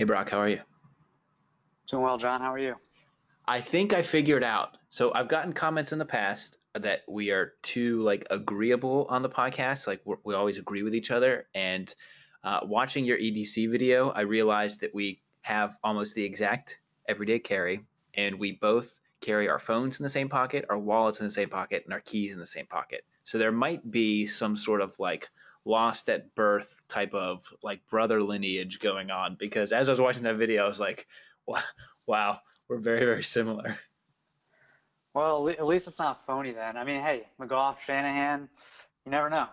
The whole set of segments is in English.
Hey, Brock, how are you? Doing well, John. How are you? I think I figured out. So I've gotten comments in the past that we are too like agreeable on the podcast. Like we're, we always agree with each other. And uh, watching your EDC video, I realized that we have almost the exact everyday carry, and we both carry our phones in the same pocket, our wallets in the same pocket, and our keys in the same pocket. So there might be some sort of like lost at birth type of like brother lineage going on because as I was watching that video, I was like, wow, we're very, very similar. Well, at least it's not phony then. I mean, hey, McGoff, Shanahan, you never know.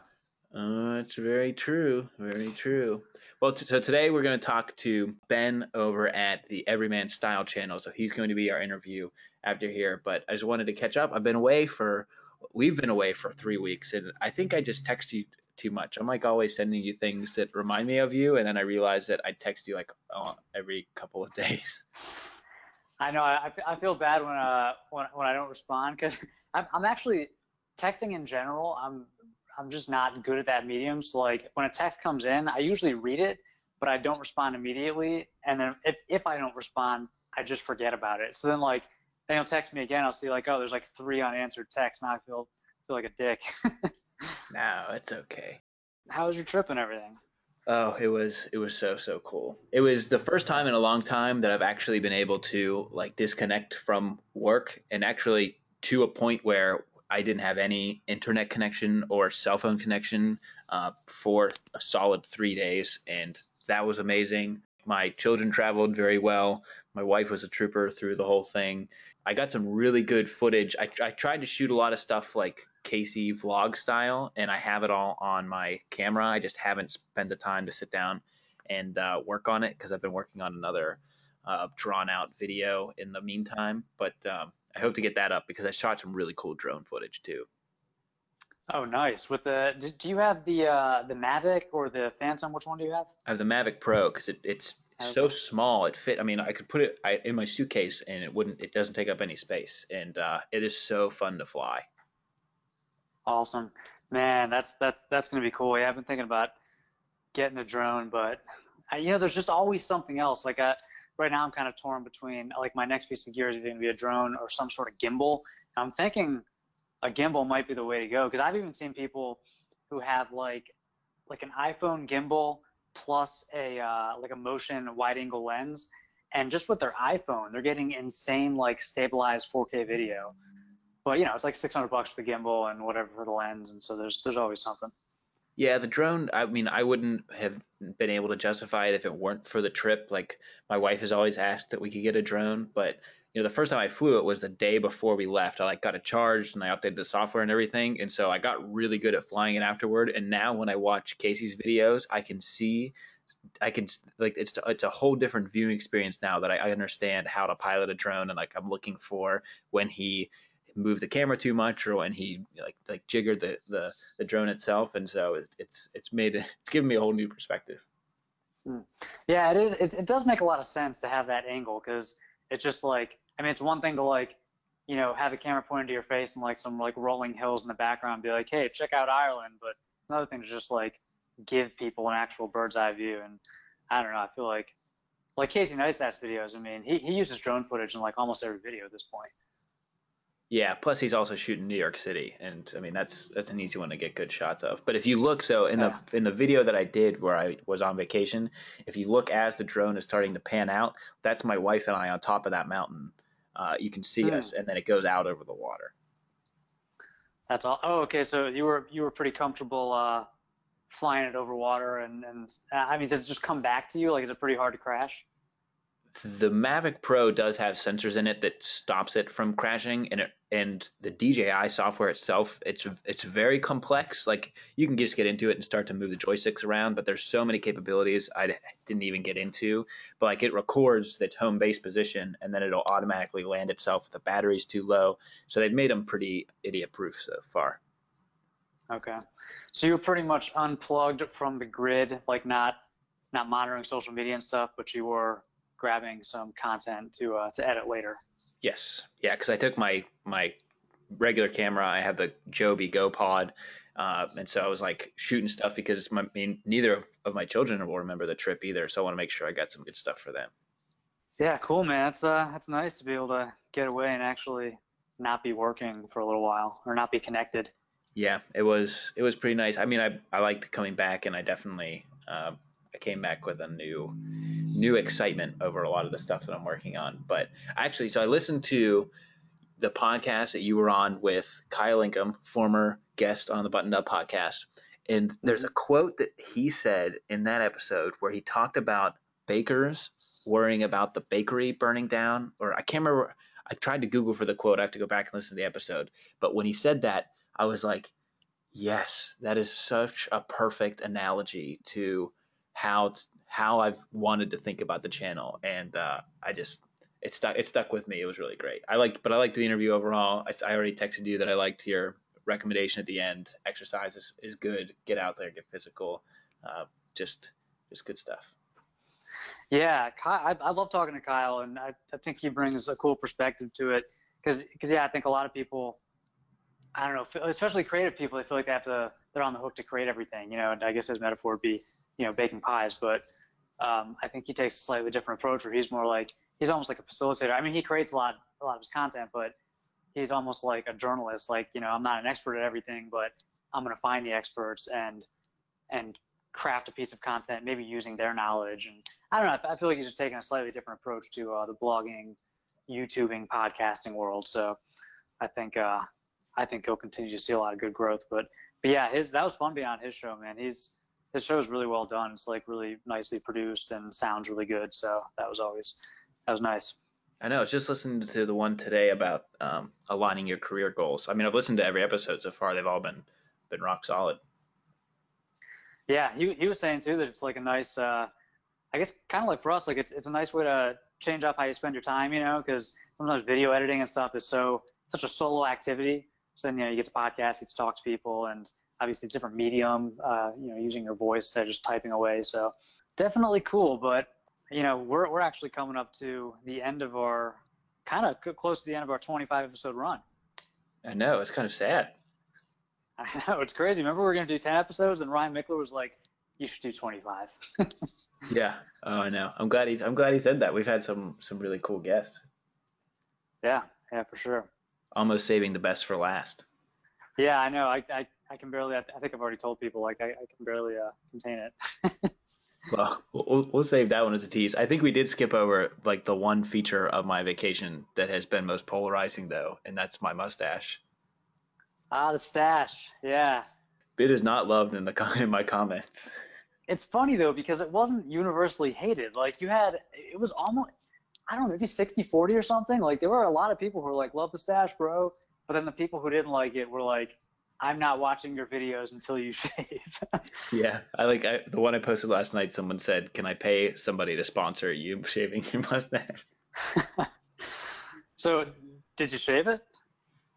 Uh, it's very true. Very true. Well, t- so today we're going to talk to Ben over at the Everyman Style channel. So he's going to be our interview after here. But I just wanted to catch up. I've been away for, we've been away for three weeks, and I think I just texted you too much. I'm like always sending you things that remind me of you, and then I realize that I text you like uh, every couple of days. I know. I, I feel bad when uh when when I don't respond because I'm I'm actually texting in general. I'm I'm just not good at that medium. So like when a text comes in, I usually read it, but I don't respond immediately. And then if if I don't respond, I just forget about it. So then like then he'll text me again. I'll see like oh there's like three unanswered texts. and I feel feel like a dick. no, it's okay. How was your trip and everything? Oh, it was it was so so cool. It was the first time in a long time that I've actually been able to like disconnect from work and actually to a point where I didn't have any internet connection or cell phone connection uh, for a solid three days, and that was amazing. My children traveled very well. My wife was a trooper through the whole thing. I got some really good footage. I, I tried to shoot a lot of stuff like Casey vlog style, and I have it all on my camera. I just haven't spent the time to sit down and uh, work on it because I've been working on another uh, drawn out video in the meantime. But um, I hope to get that up because I shot some really cool drone footage too. Oh, nice. With the, do you have the uh, the Mavic or the Phantom? Which one do you have? I have the Mavic Pro because it, it's okay. so small. It fit. I mean, I could put it in my suitcase and it wouldn't. It doesn't take up any space, and uh, it is so fun to fly. Awesome, man. That's that's that's gonna be cool. Yeah, I've been thinking about getting a drone, but I, you know, there's just always something else. Like I, uh, right now, I'm kind of torn between like my next piece of gear is either gonna be a drone or some sort of gimbal. I'm thinking a gimbal might be the way to go because I've even seen people who have like like an iPhone gimbal plus a uh, like a motion wide angle lens, and just with their iPhone, they're getting insane like stabilized 4K video. But you know, it's like 600 bucks for the gimbal and whatever for the lens, and so there's there's always something. Yeah, the drone. I mean, I wouldn't have been able to justify it if it weren't for the trip. Like my wife has always asked that we could get a drone, but you know, the first time I flew it was the day before we left. I like got it charged and I updated the software and everything, and so I got really good at flying it afterward. And now when I watch Casey's videos, I can see, I can like it's it's a whole different viewing experience now that I, I understand how to pilot a drone and like I'm looking for when he moved the camera too much or when he like like jiggered the the, the drone itself. And so it's it's it's made it's given me a whole new perspective. Hmm. Yeah, it is. It, it does make a lot of sense to have that angle because it's just like I mean, it's one thing to like, you know, have a camera pointed to your face and like some like rolling hills in the background, and be like, hey, check out Ireland. But another thing to just like give people an actual bird's eye view. And I don't know, I feel like like Casey Neistat's videos. I mean, he he uses drone footage in like almost every video at this point. Yeah, plus he's also shooting New York City, and I mean that's that's an easy one to get good shots of. But if you look, so in yeah. the in the video that I did where I was on vacation, if you look as the drone is starting to pan out, that's my wife and I on top of that mountain. Uh, you can see mm. us, and then it goes out over the water. That's all. Oh, okay. So you were you were pretty comfortable uh, flying it over water, and and I mean, does it just come back to you? Like, is it pretty hard to crash? The Mavic Pro does have sensors in it that stops it from crashing, and it, and the DJI software itself, it's it's very complex. Like you can just get into it and start to move the joysticks around, but there's so many capabilities I didn't even get into. But like it records its home base position, and then it'll automatically land itself if the battery's too low. So they've made them pretty idiot proof so far. Okay, so you're pretty much unplugged from the grid, like not not monitoring social media and stuff, but you were grabbing some content to uh, to edit later. Yes, yeah, because I took my my regular camera. I have the Joby GoPod. Uh, and so I was like shooting stuff because my, I mean, neither of, of my children will remember the trip either. So I want to make sure I got some good stuff for them. Yeah, cool, man. That's uh, that's nice to be able to get away and actually not be working for a little while or not be connected. Yeah, it was it was pretty nice. I mean, I I liked coming back, and I definitely uh, I came back with a new new excitement over a lot of the stuff that I'm working on. But actually, so I listened to the podcast that you were on with Kyle Ingham, former guest on the Buttoned Up podcast. And there's a quote that he said in that episode where he talked about bakers worrying about the bakery burning down, or I can't remember. I tried to Google for the quote. I have to go back and listen to the episode. But when he said that, I was like, yes, that is such a perfect analogy to how how I've wanted to think about the channel, and uh, I just it stuck it stuck with me. It was really great. I liked, but I liked the interview overall. I, I already texted you that I liked your recommendation at the end. Exercise is, is good. Get out there, get physical. Uh, just just good stuff. Yeah, I, I love talking to Kyle, and I, I think he brings a cool perspective to it. Because, because yeah, I think a lot of people, I don't know, especially creative people, they feel like they have to, they're on the hook to create everything. You know, and I guess his metaphor would be, you know, baking pies. But um, I think he takes a slightly different approach, where he's more like, he's almost like a facilitator. I mean, he creates a lot, a lot of his content, but he's almost like a journalist. Like, you know, I'm not an expert at everything, but I'm going to find the experts and and craft a piece of content, maybe using their knowledge. And I don't know. I feel like he's just taking a slightly different approach to uh, the blogging, YouTubing, podcasting world. So I think uh, I think he'll continue to see a lot of good growth. But but yeah, his that was fun being on his show, man. He's his show is really well done. It's like really nicely produced and sounds really good. So that was always that was nice. I know. I was just listening to the one today about um, aligning your career goals. I mean, I've listened to every episode so far. They've all been been rock solid. Yeah, he he was saying too that it's like a nice, uh, I guess, kind of like for us, like it's it's a nice way to change up how you spend your time, you know, because sometimes video editing and stuff is so such a solo activity. So then you know you get to podcast, you get to talk to people, and obviously different medium, uh, you know, using your voice instead of just typing away. So definitely cool, but you know, we're we're actually coming up to the end of our kind of close to the end of our 25 episode run. I know it's kind of sad. I know it's crazy. Remember we were going to do 10 episodes, and Ryan Michler was like, "You should do 25." yeah. Oh, I know. I'm glad he's. I'm glad he said that. We've had some some really cool guests. Yeah. Yeah, for sure. Almost saving the best for last. Yeah, I know. I I, I can barely. I think I've already told people like I, I can barely uh, contain it. well, well, we'll save that one as a tease. I think we did skip over like the one feature of my vacation that has been most polarizing though, and that's my mustache. Ah, the stash. Yeah. It is not loved in the in my comments. It's funny though because it wasn't universally hated. Like you had, it was almost, I don't know, maybe 60-40 or something. Like there were a lot of people who were like, "Love the stash, bro," but then the people who didn't like it were like, "I'm not watching your videos until you shave." yeah, I like I, the one I posted last night. Someone said, "Can I pay somebody to sponsor you shaving your mustache?" so, did you shave it?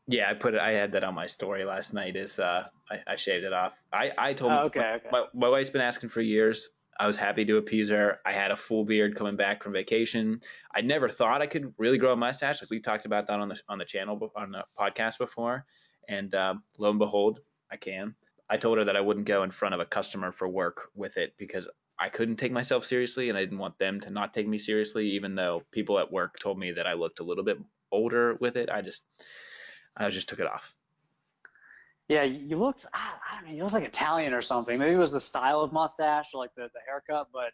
Yeah, I put it. I had that on my story last night. Is uh, I, I shaved it off. I I told oh, okay, my, okay. My, my wife's been asking for years. I was happy to appease her. I had a full beard coming back from vacation. I never thought I could really grow a mustache. Like we talked about that on the on the channel on the podcast before, and um, lo and behold, I can. I told her that I wouldn't go in front of a customer for work with it because I couldn't take myself seriously, and I didn't want them to not take me seriously. Even though people at work told me that I looked a little bit older with it, I just I just took it off. Yeah, you looked, I don't know, you looked like Italian or something. Maybe it was the style of mustache, like the, the haircut, but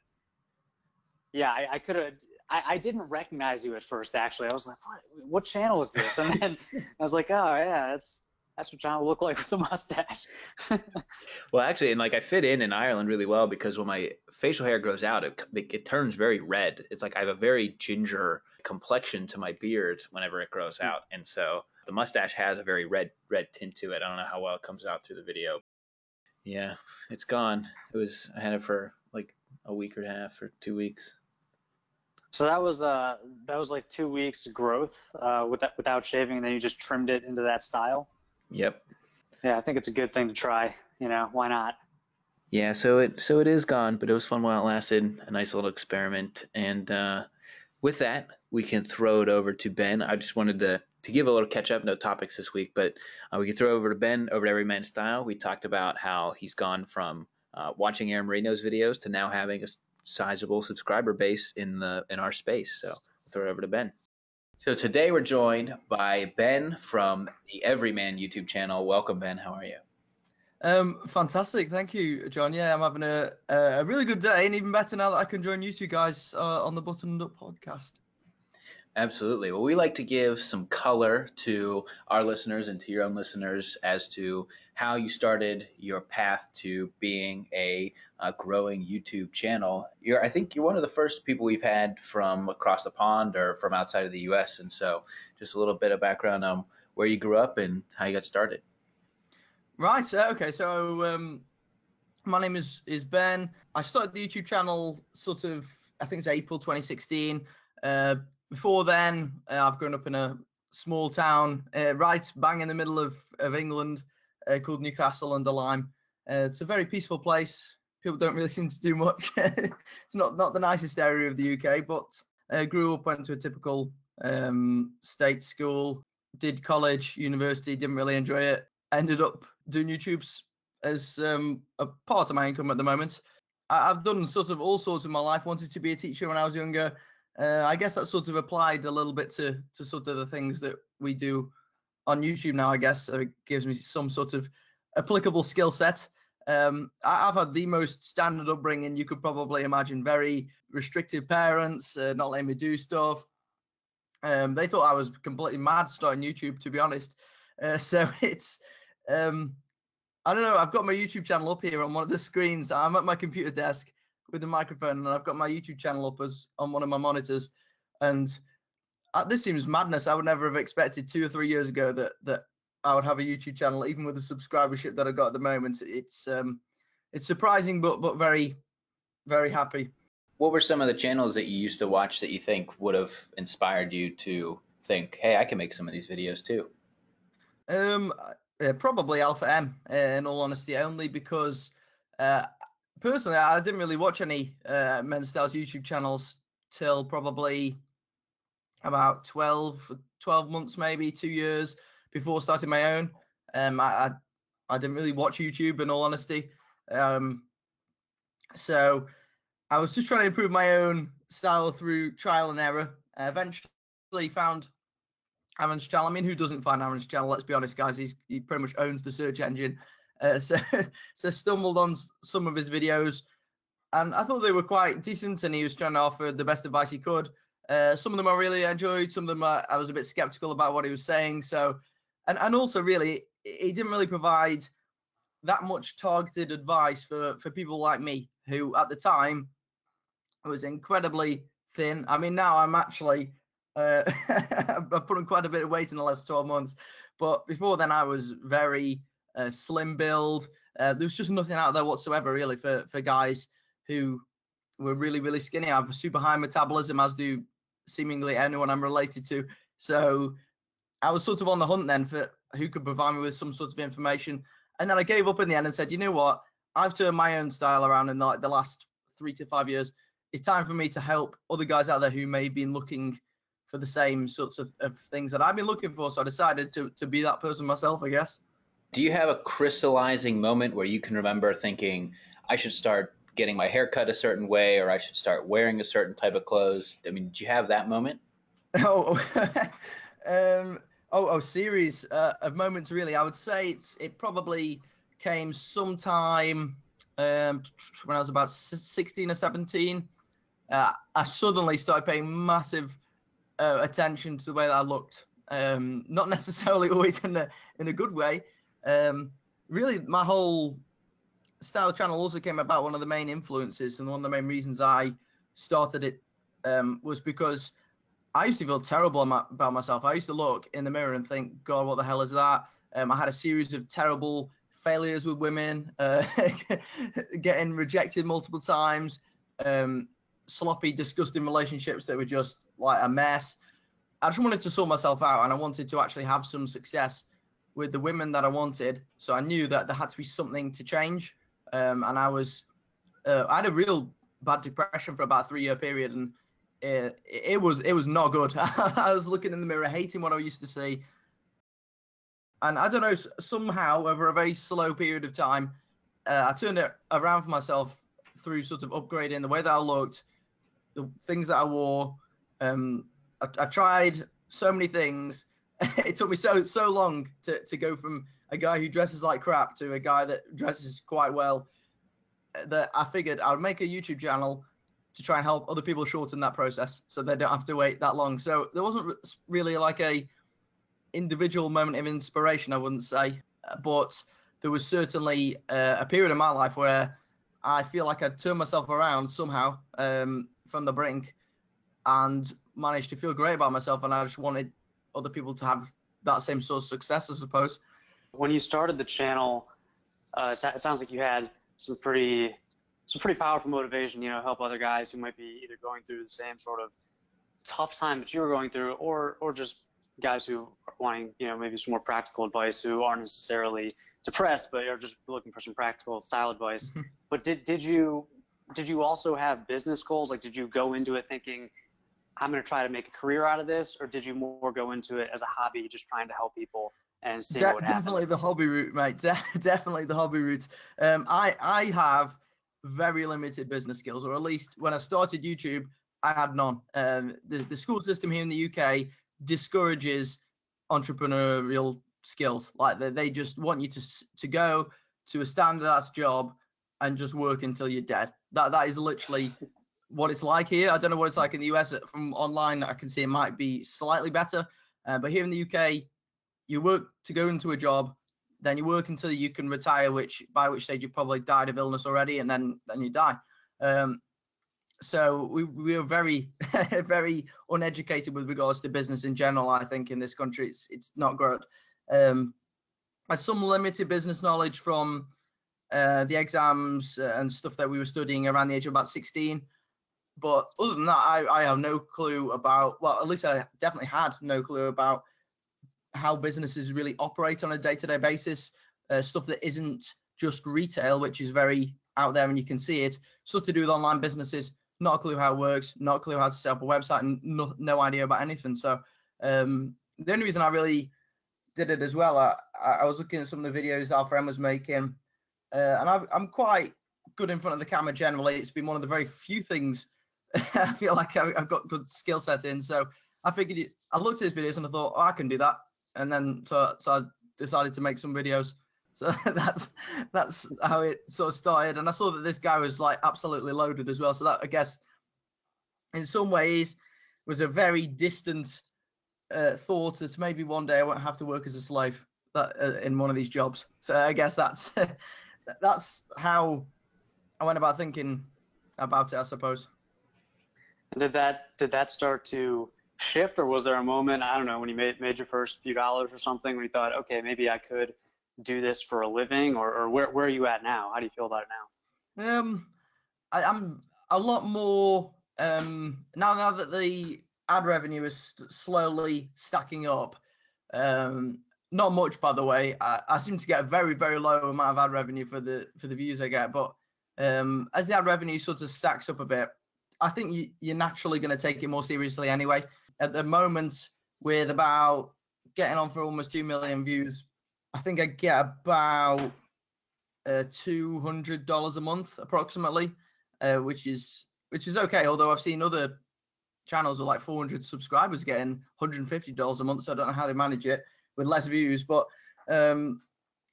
yeah, I, I could have, I, I, didn't recognize you at first, actually. I was like, what, what channel is this? And then I was like, oh, yeah, that's, that's what John will look like with a mustache. well, actually, and like I fit in in Ireland really well because when my facial hair grows out, it, it turns very red. It's like I have a very ginger complexion to my beard whenever it grows hmm. out. And so the mustache has a very red red tint to it. I don't know how well it comes out through the video. Yeah, it's gone. It was I had it for like a week or a half or two weeks. So that was uh that was like two weeks growth uh with that, without shaving, and then you just trimmed it into that style. Yep. Yeah, I think it's a good thing to try. You know, why not? Yeah, so it so it is gone, but it was fun while it lasted. A nice little experiment, and uh, with that, we can throw it over to Ben. I just wanted to to give a little catch up, no topics this week, but uh, we can throw over to Ben over to Everyman Style. We talked about how he's gone from uh, watching Aaron Marino's videos to now having a sizable subscriber base in the in our space. So we'll throw it over to Ben. So today we're joined by Ben from the Everyman YouTube channel. Welcome, Ben. How are you? Um, fantastic, thank you, John. Yeah, I'm having a a really good day, and even better now that I can join you two guys uh, on the Buttoned Up podcast. Absolutely. Well, we like to give some color to our listeners and to your own listeners as to how you started your path to being a, a, growing YouTube channel. You're, I think you're one of the first people we've had from across the pond or from outside of the U.S. And so, just a little bit of background on where you grew up and how you got started. Right. Okay. So, um, my name is is Ben. I started the YouTube channel sort of I think it's April 2016. Uh, before then, uh, I've grown up in a small town uh, right bang in the middle of, of England uh, called Newcastle under Lyme. Uh, it's a very peaceful place. People don't really seem to do much. it's not, not the nicest area of the UK, but I uh, grew up, went to a typical um, state school, did college, university, didn't really enjoy it. Ended up doing YouTube's as um, a part of my income at the moment. I, I've done sort of all sorts of my life. Wanted to be a teacher when I was younger uh, I guess that sort of applied a little bit to to sort of the things that we do on YouTube now. I guess so it gives me some sort of applicable skill set. Um, I, have had the most standard upbringing you could probably imagine. Very restrictive parents, uh, not letting me do stuff. Um, they thought I was completely mad starting YouTube, to be honest. Uh, so it's um, I don't know. I've got my YouTube channel up here on one of the screens. I'm at my computer desk with the microphone, and I've got my YouTube channel up as on one of my monitors. And uh, this seems madness. I would never have expected two or three years ago that that I would have a YouTube channel, even with the subscribership that I got at the moment. It's um, it's surprising, but but very, very happy. What were some of the channels that you used to watch that you think would have inspired you to think, hey, I can make some of these videos too? Um, uh, probably Alpha M. Uh, in all honesty, only because uh, personally, I didn't really watch any uh, men's styles YouTube channels till probably about 12, 12 months, maybe two years before starting my own. Um, I, I, I didn't really watch YouTube in all honesty. Um, so I was just trying to improve my own style through trial and error. I eventually found Aaron's channel. I mean, who doesn't find Aaron's channel? Let's be honest, guys. He's, he pretty much owns the search engine. Uh, so, so stumbled on some of his videos, and I thought they were quite decent. And he was trying to offer the best advice he could. Uh, some of them I really enjoyed. Some of them I, I was a bit skeptical about what he was saying. So, and and also really, he didn't really provide that much targeted advice for for people like me who at the time was incredibly thin. I mean, now I'm actually uh, I've put on quite a bit of weight in the last 12 months, but before then I was very uh, slim build. Uh, there was just nothing out there whatsoever, really, for for guys who were really really skinny. I have a super high metabolism, as do seemingly anyone I'm related to. So I was sort of on the hunt then for who could provide me with some sort of information. And then I gave up in the end and said, you know what? I've turned my own style around in like the last three to five years. It's time for me to help other guys out there who may have been looking for the same sorts of, of things that I've been looking for. So I decided to to be that person myself, I guess do you have a crystallizing moment where you can remember thinking, I should start getting my hair cut a certain way or I should start wearing a certain type of clothes? I mean, do you have that moment? Oh, um, oh, oh, series uh, of moments. Really, I would say it's it probably came sometime um, when I was about sixteen or seventeen. Uh, I suddenly started paying massive uh, attention to the way that I looked. Um, not necessarily always in a in a good way, um, really, my whole style channel also came about. One of the main influences and one of the main reasons I started it um, was because I used to feel terrible about myself. I used to look in the mirror and think, God, what the hell is that? Um, I had a series of terrible failures with women, uh, getting rejected multiple times, um, sloppy, disgusting relationships that were just like a mess. I just wanted to sort myself out and I wanted to actually have some success with the women that I wanted. So I knew that there had to be something to change. Um, and I was, uh, I had a real bad depression for about three year period. And it, it was it was not good. I was looking in the mirror, hating what I used to see, and I don't know somehow over a very slow period of time, uh, I turned it around for myself through sort of upgrading the way that I looked, the things that I wore. Um, I, I tried so many things. it took me so so long to to go from a guy who dresses like crap to a guy that dresses quite well. Uh, that I figured I would make a YouTube channel to try and help other people shorten that process so they don't have to wait that long. So there wasn't really like a individual moment of inspiration, I wouldn't say, uh, but there was certainly uh, a period in my life where I feel like I turned myself around somehow um, from the brink and managed to feel great about myself. And I just wanted other people to have that same sort of success, I suppose. When you started the channel, uh, it sounds like you had some pretty some pretty powerful motivation, you know, help other guys who might be either going through the same sort of tough time that you were going through, or or just guys who are wanting, you know, maybe some more practical advice who aren't necessarily depressed, but are just looking for some practical style advice. Mm-hmm. but did did you did you also have business goals? Like, did you go into it thinking, I'm going to try to make a career out of this, or did you more go into it as a hobby, just trying to help people and see De- what happens? Definitely the hobby route, mate. De- definitely the hobby route. Um, I I have very limited business skills, or at least when I started YouTube, I had none. Um, the, the school system here in the UK discourages entrepreneurial skills. Like they, they just want you to to go to a standardized job and just work until you're dead. That that is literally what it's like here. I don't know what it's like in the US. From online, I can see it might be slightly better, uh, but here in the UK, you work to go into a job then you work until you can retire, which by which stage you probably died of illness already, and then then you die. Um, so we we are very very uneducated with regards to business in general. I think in this country it's it's not good. Um, I some limited business knowledge from uh, the exams and stuff that we were studying around the age of about 16. But other than that, I, I have no clue about, well, at least I definitely had no clue about how businesses really operate on a day-to-day basis, uh, stuff that isn't just retail, which is very out there and you can see it. Stuff to do with online businesses, not a clue how it works, not a clue how to set up a website, and no, no idea about anything. So um, the only reason I really did it as well, I, I was looking at some of the videos Alpha M was making, uh, and i am quite good in front of the camera generally. It's been one of the very few things I feel like I've got good skill set in. So I figured I looked at his videos and I thought, oh, I can do that and then so, so I decided to make some videos. So that's that's how it sort of started. And I saw that this guy was like absolutely loaded as well. So that I guess in some ways was a very distant uh, thought that maybe one day I won't have to work as a slave that, uh, in one of these jobs. So I guess that's that's how I went about thinking about it, I suppose. And did that did that start to shift, or was there a moment I don't know when you made made your first few dollars or something when you thought, okay, maybe I could do this for a living, or, or where where are you at now? How do you feel about it now? Um, I, am a lot more um now now that the ad revenue is slowly stacking up. Um, not much, by the way. I, I seem to get a very very low amount of ad revenue for the for the views I get, but um, as the ad revenue sort of stacks up a bit, I think you, you're naturally going to take it more seriously anyway. At the moment with about getting on for almost 2 million views i think i get about uh, $200 a month approximately uh, which is which is okay although i've seen other channels with like 400 subscribers getting $150 a month so i don't know how they manage it with less views but um,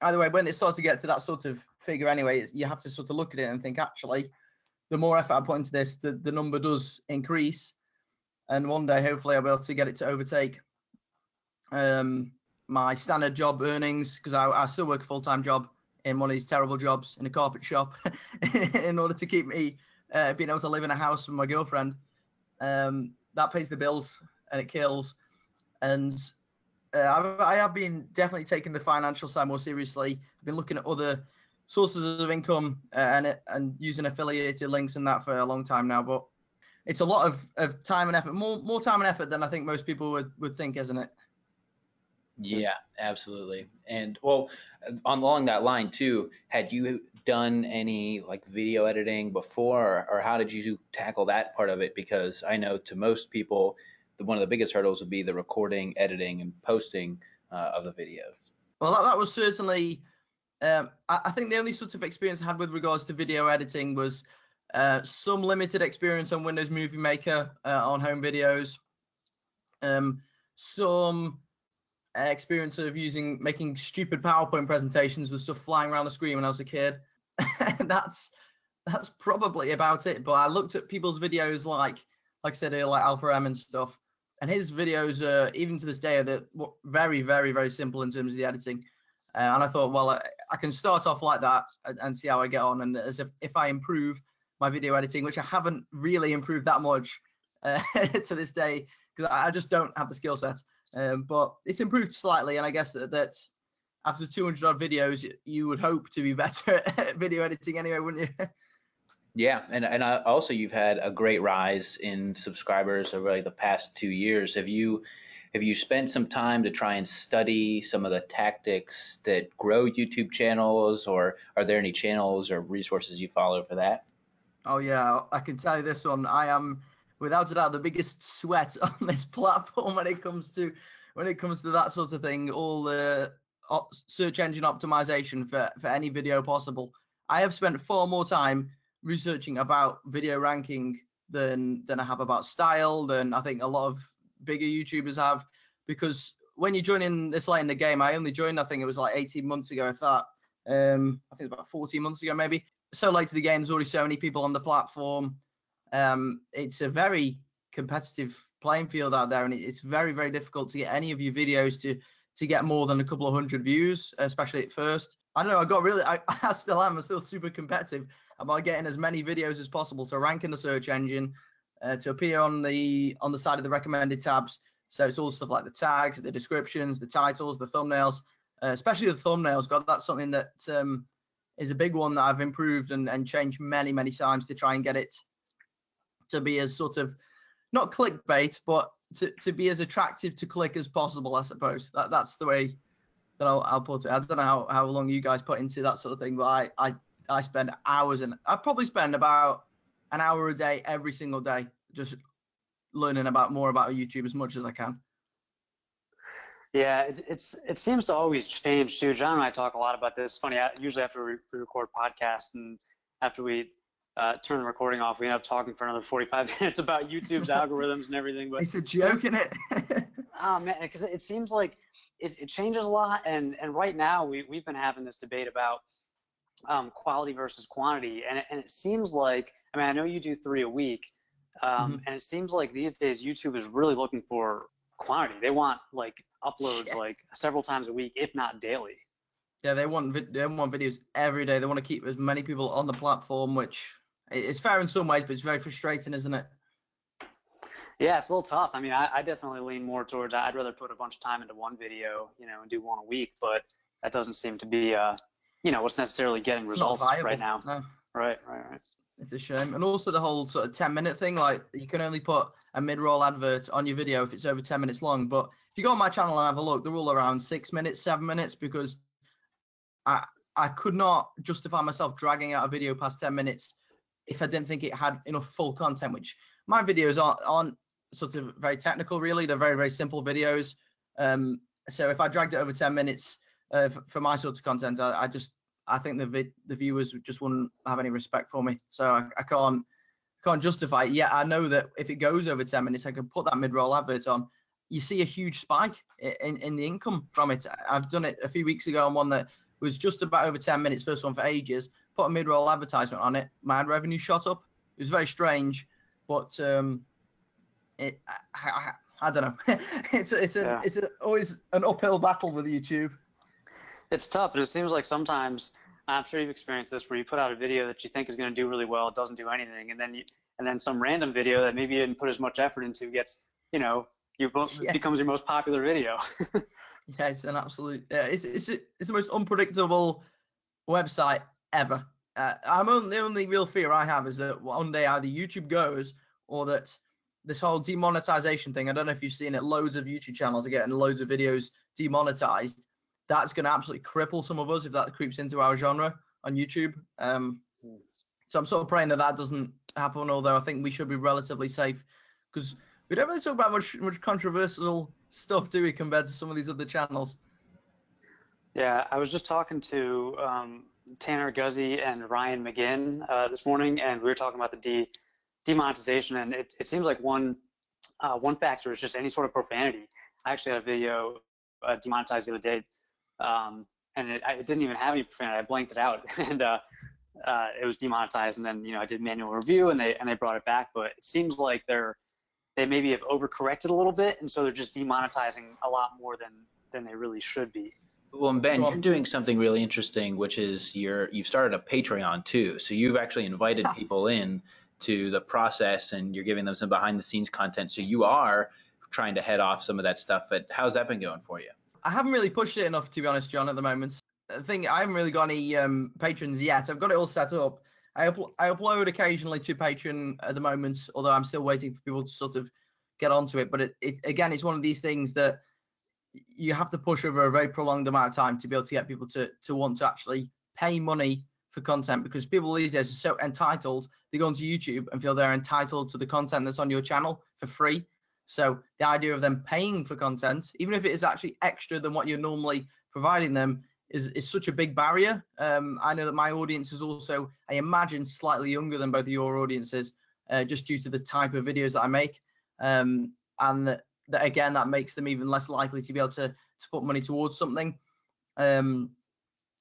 either way when it starts to get to that sort of figure anyway you have to sort of look at it and think actually the more effort i put into this the, the number does increase and one day hopefully I'll be able to get it to overtake um, my standard job earnings because I, I, still work a full time job in one of these terrible jobs in a carpet shop in order to keep me uh, being able to live in a house with my girlfriend. Um, that pays the bills and it kills. And uh, I have been definitely taking the financial side more seriously. I've been looking at other sources of income uh, and and using affiliated links and that for a long time now. But it's a lot of, of time and effort, more more time and effort than I think most people would, would think, isn't it? Yeah, absolutely. And well, on along that line too, had you done any like video editing before, or, or how did you tackle that part of it? Because I know to most people, the, one of the biggest hurdles would be the recording, editing, and posting uh, of the videos. Well, that, that was certainly. Um, I, I, think the only sort of experience I had with regards to video editing was uh, some limited experience on Windows Movie Maker uh, on home videos. Um, some experience of using making stupid PowerPoint presentations with stuff flying around the screen when I was a kid. that's that's probably about it. But I looked at people's videos like like I said earlier, like Alpha M and stuff, and his videos are even to this day are very very very simple in terms of the editing. Uh, and I thought, well, I, I, can start off like that and, and, see how I get on. And as if if I improve my video editing, which I haven't really improved that much uh, to this day, because I, I just don't have the skill set. Um, but it's improved slightly, and I guess that, that after 200 odd videos, you would hope to be better at video editing anyway, wouldn't you? Yeah, and and uh, also you've had a great rise in subscribers over like the past two years. Have you have you spent some time to try and study some of the tactics that grow YouTube channels, or are there any channels or resources you follow for that? Oh yeah, I can tell you this one. I am without a doubt the biggest sweat on this platform when it comes to when it comes to that sort of thing all the search engine optimization for for any video possible i have spent far more time researching about video ranking than than i have about style than i think a lot of bigger youtubers have because when you join in this late in the game i only joined i think it was like 18 months ago if that um i think about 14 months ago maybe so late to the game there's already so many people on the platform um, it's a very competitive playing field out there, and it's very, very difficult to get any of your videos to to get more than a couple of hundred views, especially at first. I don't know. I got really, I, I still am. I'm still super competitive about getting as many videos as possible to rank in the search engine, uh, to appear on the on the side of the recommended tabs. So it's all stuff like the tags, the descriptions, the titles, the thumbnails, uh, especially the thumbnails. God, that's something that um, is a big one that I've improved and, and changed many, many times to try and get it to be as sort of not clickbait, but to, to be as attractive to click as possible, I suppose. That that's the way that I'll, I'll put it. I don't know how, how long you guys put into that sort of thing, but I, I I spend hours and I probably spend about an hour a day every single day just learning about more about YouTube as much as I can. Yeah, it's, it's it seems to always change too. John and I talk a lot about this. Funny, I, usually after we record podcasts and after we uh, turn the recording off. We end up talking for another 45 minutes about YouTube's algorithms and everything. But it's a joke, isn't it? oh man, because it seems like it, it changes a lot. And and right now we we've been having this debate about um, quality versus quantity, and it, and it seems like I mean I know you do three a week, um, mm-hmm. and it seems like these days YouTube is really looking for quantity. They want like uploads yeah. like several times a week, if not daily. Yeah, they want they want videos every day. They want to keep as many people on the platform, which it's fair in some ways, but it's very frustrating, isn't it? Yeah, it's a little tough. I mean, I, I, definitely lean more towards I'd rather put a bunch of time into one video, you know, and do one a week, but that doesn't seem to be, uh, you know, what's necessarily getting results right now. No. Right, right, right. It's a shame. And also the whole sort of 10 minute thing, like you can only put a mid roll advert on your video if it's over 10 minutes long. But if you go on my channel and have a look, they're all around six minutes, seven minutes, because I, I could not justify myself dragging out a video past 10 minutes if I didn't think it had enough full content, which my videos aren't, aren't sort of very technical, really. They're very, very simple videos. Um, so if I dragged it over 10 minutes uh, for, for, my sort of content, I, I just, I think the vi- the viewers just wouldn't have any respect for me. So I, I can't, can't justify it. Yeah, I know that if it goes over 10 minutes, I can put that mid-roll advert on. You see a huge spike in, in the income from it. I've done it a few weeks ago on one that was just about over 10 minutes, first one for ages put a mid-roll advertisement on it, my ad revenue shot up. It was very strange, but um, it I, I, I don't know. it's a, it's a, yeah. it's a, always an uphill battle with YouTube. It's tough, but it seems like sometimes I'm sure you've experienced this where you put out a video that you think is going to do really well, it doesn't do anything, and then you, and then some random video that maybe you didn't put as much effort into gets you know you yeah. becomes your most popular video. yeah, it's an absolute. Yeah, it's it's it's the most unpredictable website ever. Uh, I'm only, the only real fear I have is that one day either YouTube goes or that this whole demonetization thing. I don't know if you've seen it. Loads of YouTube channels are getting loads of videos demonetized. That's going to absolutely cripple some of us if that creeps into our genre on YouTube. Um, so I'm sort of praying that that doesn't happen. Although I think we should be relatively safe because we don't really talk about much much controversial stuff, do we, compared to some of these other channels? Yeah, I was just talking to um, Tanner Guzzi and Ryan McGinn uh, this morning, and we were talking about the de- demonetization, and it, it seems like one uh, one factor is just any sort of profanity. I actually had a video uh, demonetized the other day, um, and it, it, didn't even have any profanity. I blanked it out, and uh, uh, it was demonetized. And then you know I did manual review, and they and they brought it back. But it seems like they're they maybe have overcorrected a little bit, and so they're just demonetizing a lot more than than they really should be. Well, Ben, you're doing something really interesting, which is you're you've started a Patreon too. So you've actually invited people in to the process, and you're giving them some behind the scenes content. So you are trying to head off some of that stuff. But how's that been going for you? I haven't really pushed it enough, to be honest, John. At the moment, I think I haven't really got any um, patrons yet. I've got it all set up. I, up- I upload occasionally to Patreon at the moment, although I'm still waiting for people to sort of get onto it. But it, it again, it's one of these things that you have to push over a very prolonged amount of time to be able to get people to to want to actually pay money for content because people these days are so entitled. They go onto YouTube and feel they're entitled to the content that's on your channel for free. So the idea of them paying for content, even if it is actually extra than what you're normally providing them, is, is such a big barrier. Um, I know that my audience is also, I imagine, slightly younger than both of your audiences, uh, just due to the type of videos that I make. Um, and that, that, again, that makes them even less likely to be able to, to put money towards something. Um,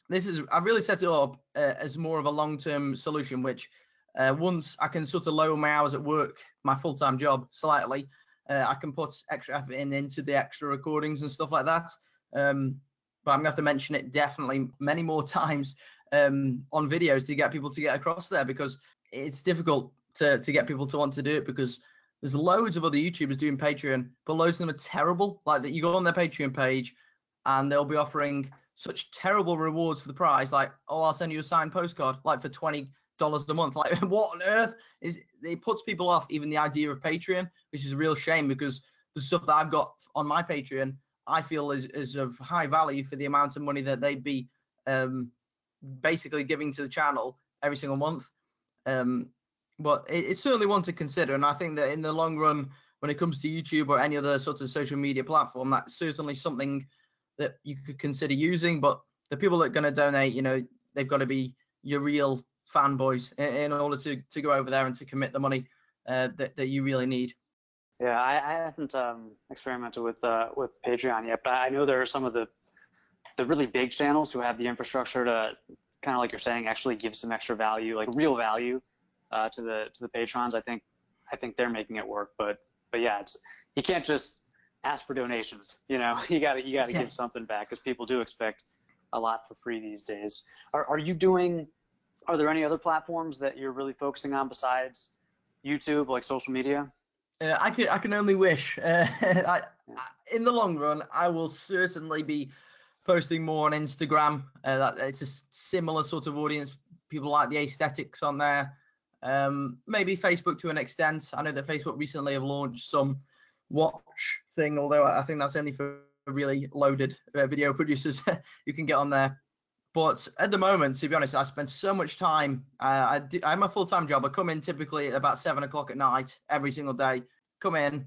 this is, I've really set it up uh, as more of a long term solution, which uh, once I can sort of lower my hours at work, my full time job slightly, uh, I can put extra effort in into the extra recordings and stuff like that. Um, but I'm gonna have to mention it definitely many more times um, on videos to get people to get across there because it's difficult to to get people to want to do it because there's loads of other YouTubers doing Patreon, but loads of them are terrible. Like that, you go on their Patreon page, and they'll be offering such terrible rewards for the prize. Like, oh, I'll send you a signed postcard, like for twenty dollars a month. Like, what on earth is? It puts people off even the idea of Patreon, which is a real shame because the stuff that I've got on my Patreon I feel is, is of high value for the amount of money that they'd be um, basically giving to the channel every single month. Um, but it, it's certainly one to consider. And I think that in the long run, when it comes to YouTube or any other sort of social media platform, that's certainly something that you could consider using. But the people that are going to donate, you know, they've got to be your real fanboys in, in order to, to go over there and to commit the money uh, that, that you really need. Yeah, I, I haven't um, experimented with uh, with Patreon yet, but I know there are some of the the really big channels who have the infrastructure to kind of like you're saying actually give some extra value, like real value, uh, to the to the patrons. I think I think they're making it work, but but yeah, it's you can't just ask for donations. You know, you got to you got to yeah. give something back because people do expect a lot for free these days. Are are you doing? Are there any other platforms that you're really focusing on besides YouTube, like social media? Uh, I can I can only wish. Uh, I, in the long run, I will certainly be posting more on Instagram. Uh, that it's a similar sort of audience. People like the aesthetics on there. Um, maybe Facebook to an extent. I know that Facebook recently have launched some watch thing, although I think that's only for really loaded uh, video producers you can get on there. But at the moment, to be honest, I spend so much time. Uh, I, do, I have a full time job. I come in typically at about seven o'clock at night every single day. Come in,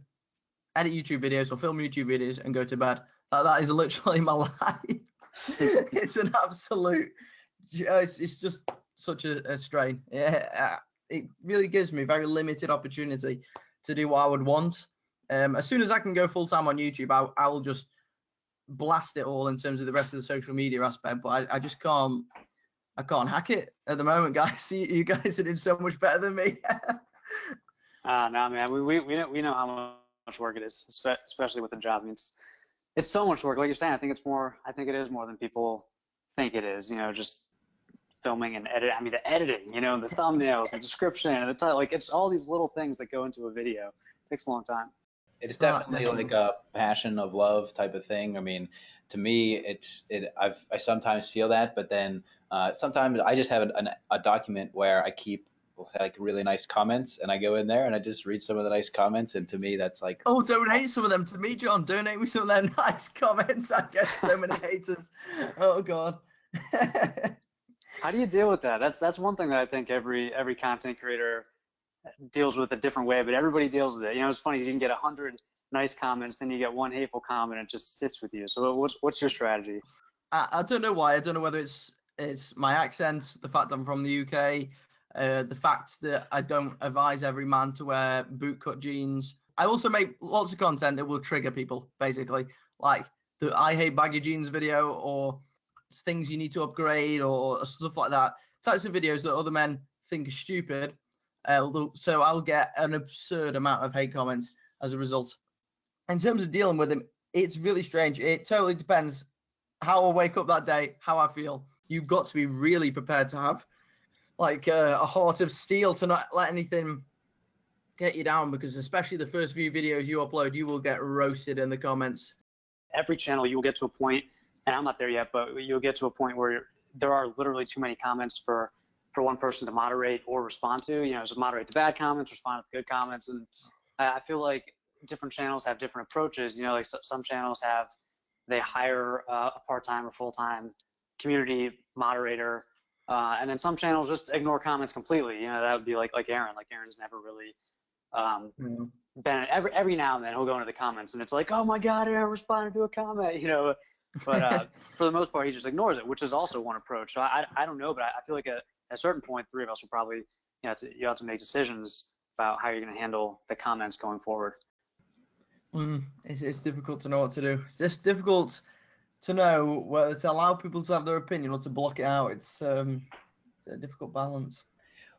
edit YouTube videos or film YouTube videos, and go to bed. That, is literally my life. it's an absolute. It's, it's just such a, a strain. Yeah, uh, it really gives me very limited opportunity to do what I would want. Um, as soon as I can go full time on YouTube, I, I will just blast it all in terms of the rest of the social media aspect, but I, I just can't I can't hack it at the moment, guys. You, you guys are doing so much better than me. Ah, uh, no, man. We, we we know we know how much work it is, especially with the job. I mean, it's it's so much work. Like you're saying, I think it's more. I think it is more than people think it is. You know, just filming and edit. I mean, the editing. You know, the thumbnails, the description, and the title. Like it's all these little things that go into a video. It takes a long time. It's definitely like a passion of love type of thing. I mean, to me, it's it. I've I sometimes feel that, but then uh, sometimes I just have an, an, a document where I keep like really nice comments, and I go in there and I just read some of the nice comments, and to me that's like oh, donate some of them to me, John. Donate me some of their nice comments. I get so many haters. Oh God. How do you deal with that? That's that's one thing that I think every every content creator deals with a different way, but everybody deals with it. You know, it's funny. You can get a hundred nice comments, then you get one hateful comment, and it just sits with you. So what's what's your strategy? I, I don't know why. I don't know whether it's it's my accent, the fact I'm from the UK, uh, the fact that I don't advise every man to wear bootcut jeans. I also make lots of content that will trigger people, basically, like the I hate baggy jeans video or things you need to upgrade or stuff like that. Types of videos that other men think are stupid. Uh, so I'll get an absurd amount of hate comments as a result. In terms of dealing with them, it's really strange. It totally depends how I wake up that day, how I feel. You've got to be really prepared to have like uh, a heart of steel to not let anything get you down because especially the first few videos you upload, you will get roasted in the comments. Every channel you will get to a point, and I'm not there yet, but you'll get to a point where there are literally too many comments for for one person to moderate or respond to. You know, so moderate the bad comments, respond to the good comments, and I feel like different channels have different approaches. You know, like some channels have they hire uh, a part-time or full-time community moderator, uh, and then some channels just ignore comments completely. You know, that would be like like Aaron. Like Aaron's never really um, mm-hmm. been every every now and then he'll go into the comments and it's like, oh my god, Aaron responded to a comment. You know, but uh, for the most part he just ignores it, which is also one approach. So I I don't know, but I, I feel like at, at a certain point, three of us will probably you know to, you have to make decisions about how you're going to handle the comments going forward. Mm, it's, it's difficult to know what to do. It's just difficult to know whether to allow people to have their opinion or to block it out. It's, um, it's a difficult balance.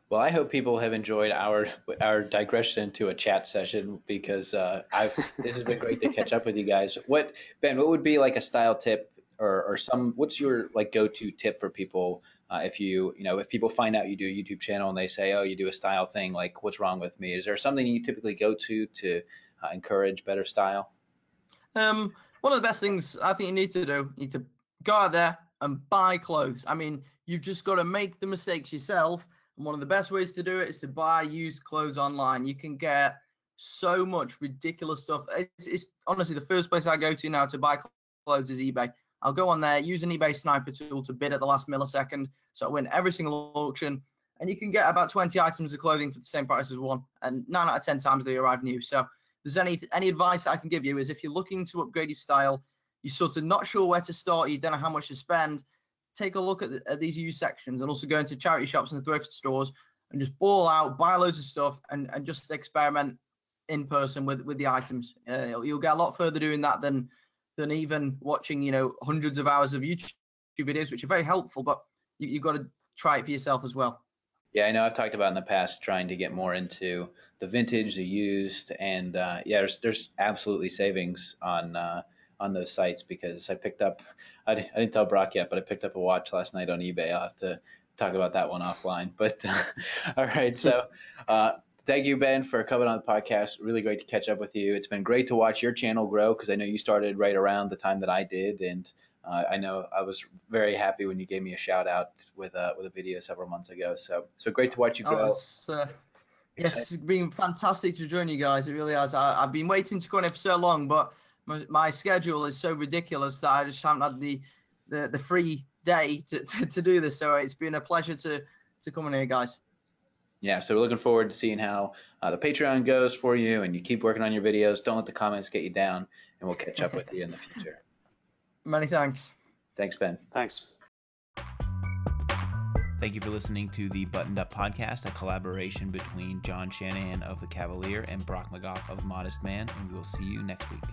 Well, I hope people have enjoyed our our digression into a chat session because uh, I've this has been great to catch up with you guys. What Ben? What would be like a style tip or, or some? What's your like go to tip for people uh, if you you know if people find out you do a YouTube channel and they say, oh, you do a style thing, like what's wrong with me? Is there something you typically go to to uh, encourage better style? Um, one of the best things I think you need to do, you need to go out there and buy clothes. I mean, you've just got to make the mistakes yourself. And one of the best ways to do it is to buy used clothes online. You can get so much ridiculous stuff. It's, it's honestly the first place I go to now to buy clothes is eBay. I'll go on there, use an eBay sniper tool to bid at the last millisecond. So I win every single auction. And you can get about 20 items of clothing for the same price as one. And nine out of 10 times they arrive new. So there's any any advice I can give you is if you're looking to upgrade your style, you're sort of not sure where to start, you don't know how much to spend, take a look at, the, at these used sections and also go into charity shops and thrift stores and just ball out, buy loads of stuff and, and just experiment in person with, with the items. Uh, you'll get a lot further doing that than than even watching, you know, hundreds of hours of YouTube videos, which are very helpful, but you, you've got to try it for yourself as well. Yeah, I know I've talked about in the past trying to get more into the vintage, the used, and uh, yeah, there's there's absolutely savings on uh, on those sites because I picked up I, I didn't tell Brock yet, but I picked up a watch last night on eBay. I'll have to talk about that one offline. But uh, all right, so uh, thank you Ben for coming on the podcast. Really great to catch up with you. It's been great to watch your channel grow because I know you started right around the time that I did, and uh, I know I was very happy when you gave me a shout out with a with a video several months ago. So so great to watch you grow. Oh, uh, yes, it's been fantastic to join you guys. It really has. I, have been waiting to come in for so long, but my, my, schedule is so ridiculous that I just haven't had the the, the free day to, to, to do this. So it's been a pleasure to to come in here, guys. Yeah, so we're looking forward to seeing how uh, the Patreon goes for you, and you keep working on your videos. Don't let the comments get you down, and we'll catch up with you in the future. Many thanks. Thanks, Ben. Thanks. Thank you for listening to the Buttoned Up Podcast, a collaboration between Jon Shanahan of The Kavalier and Brock McGoff of Modest Man, and we will see you next week.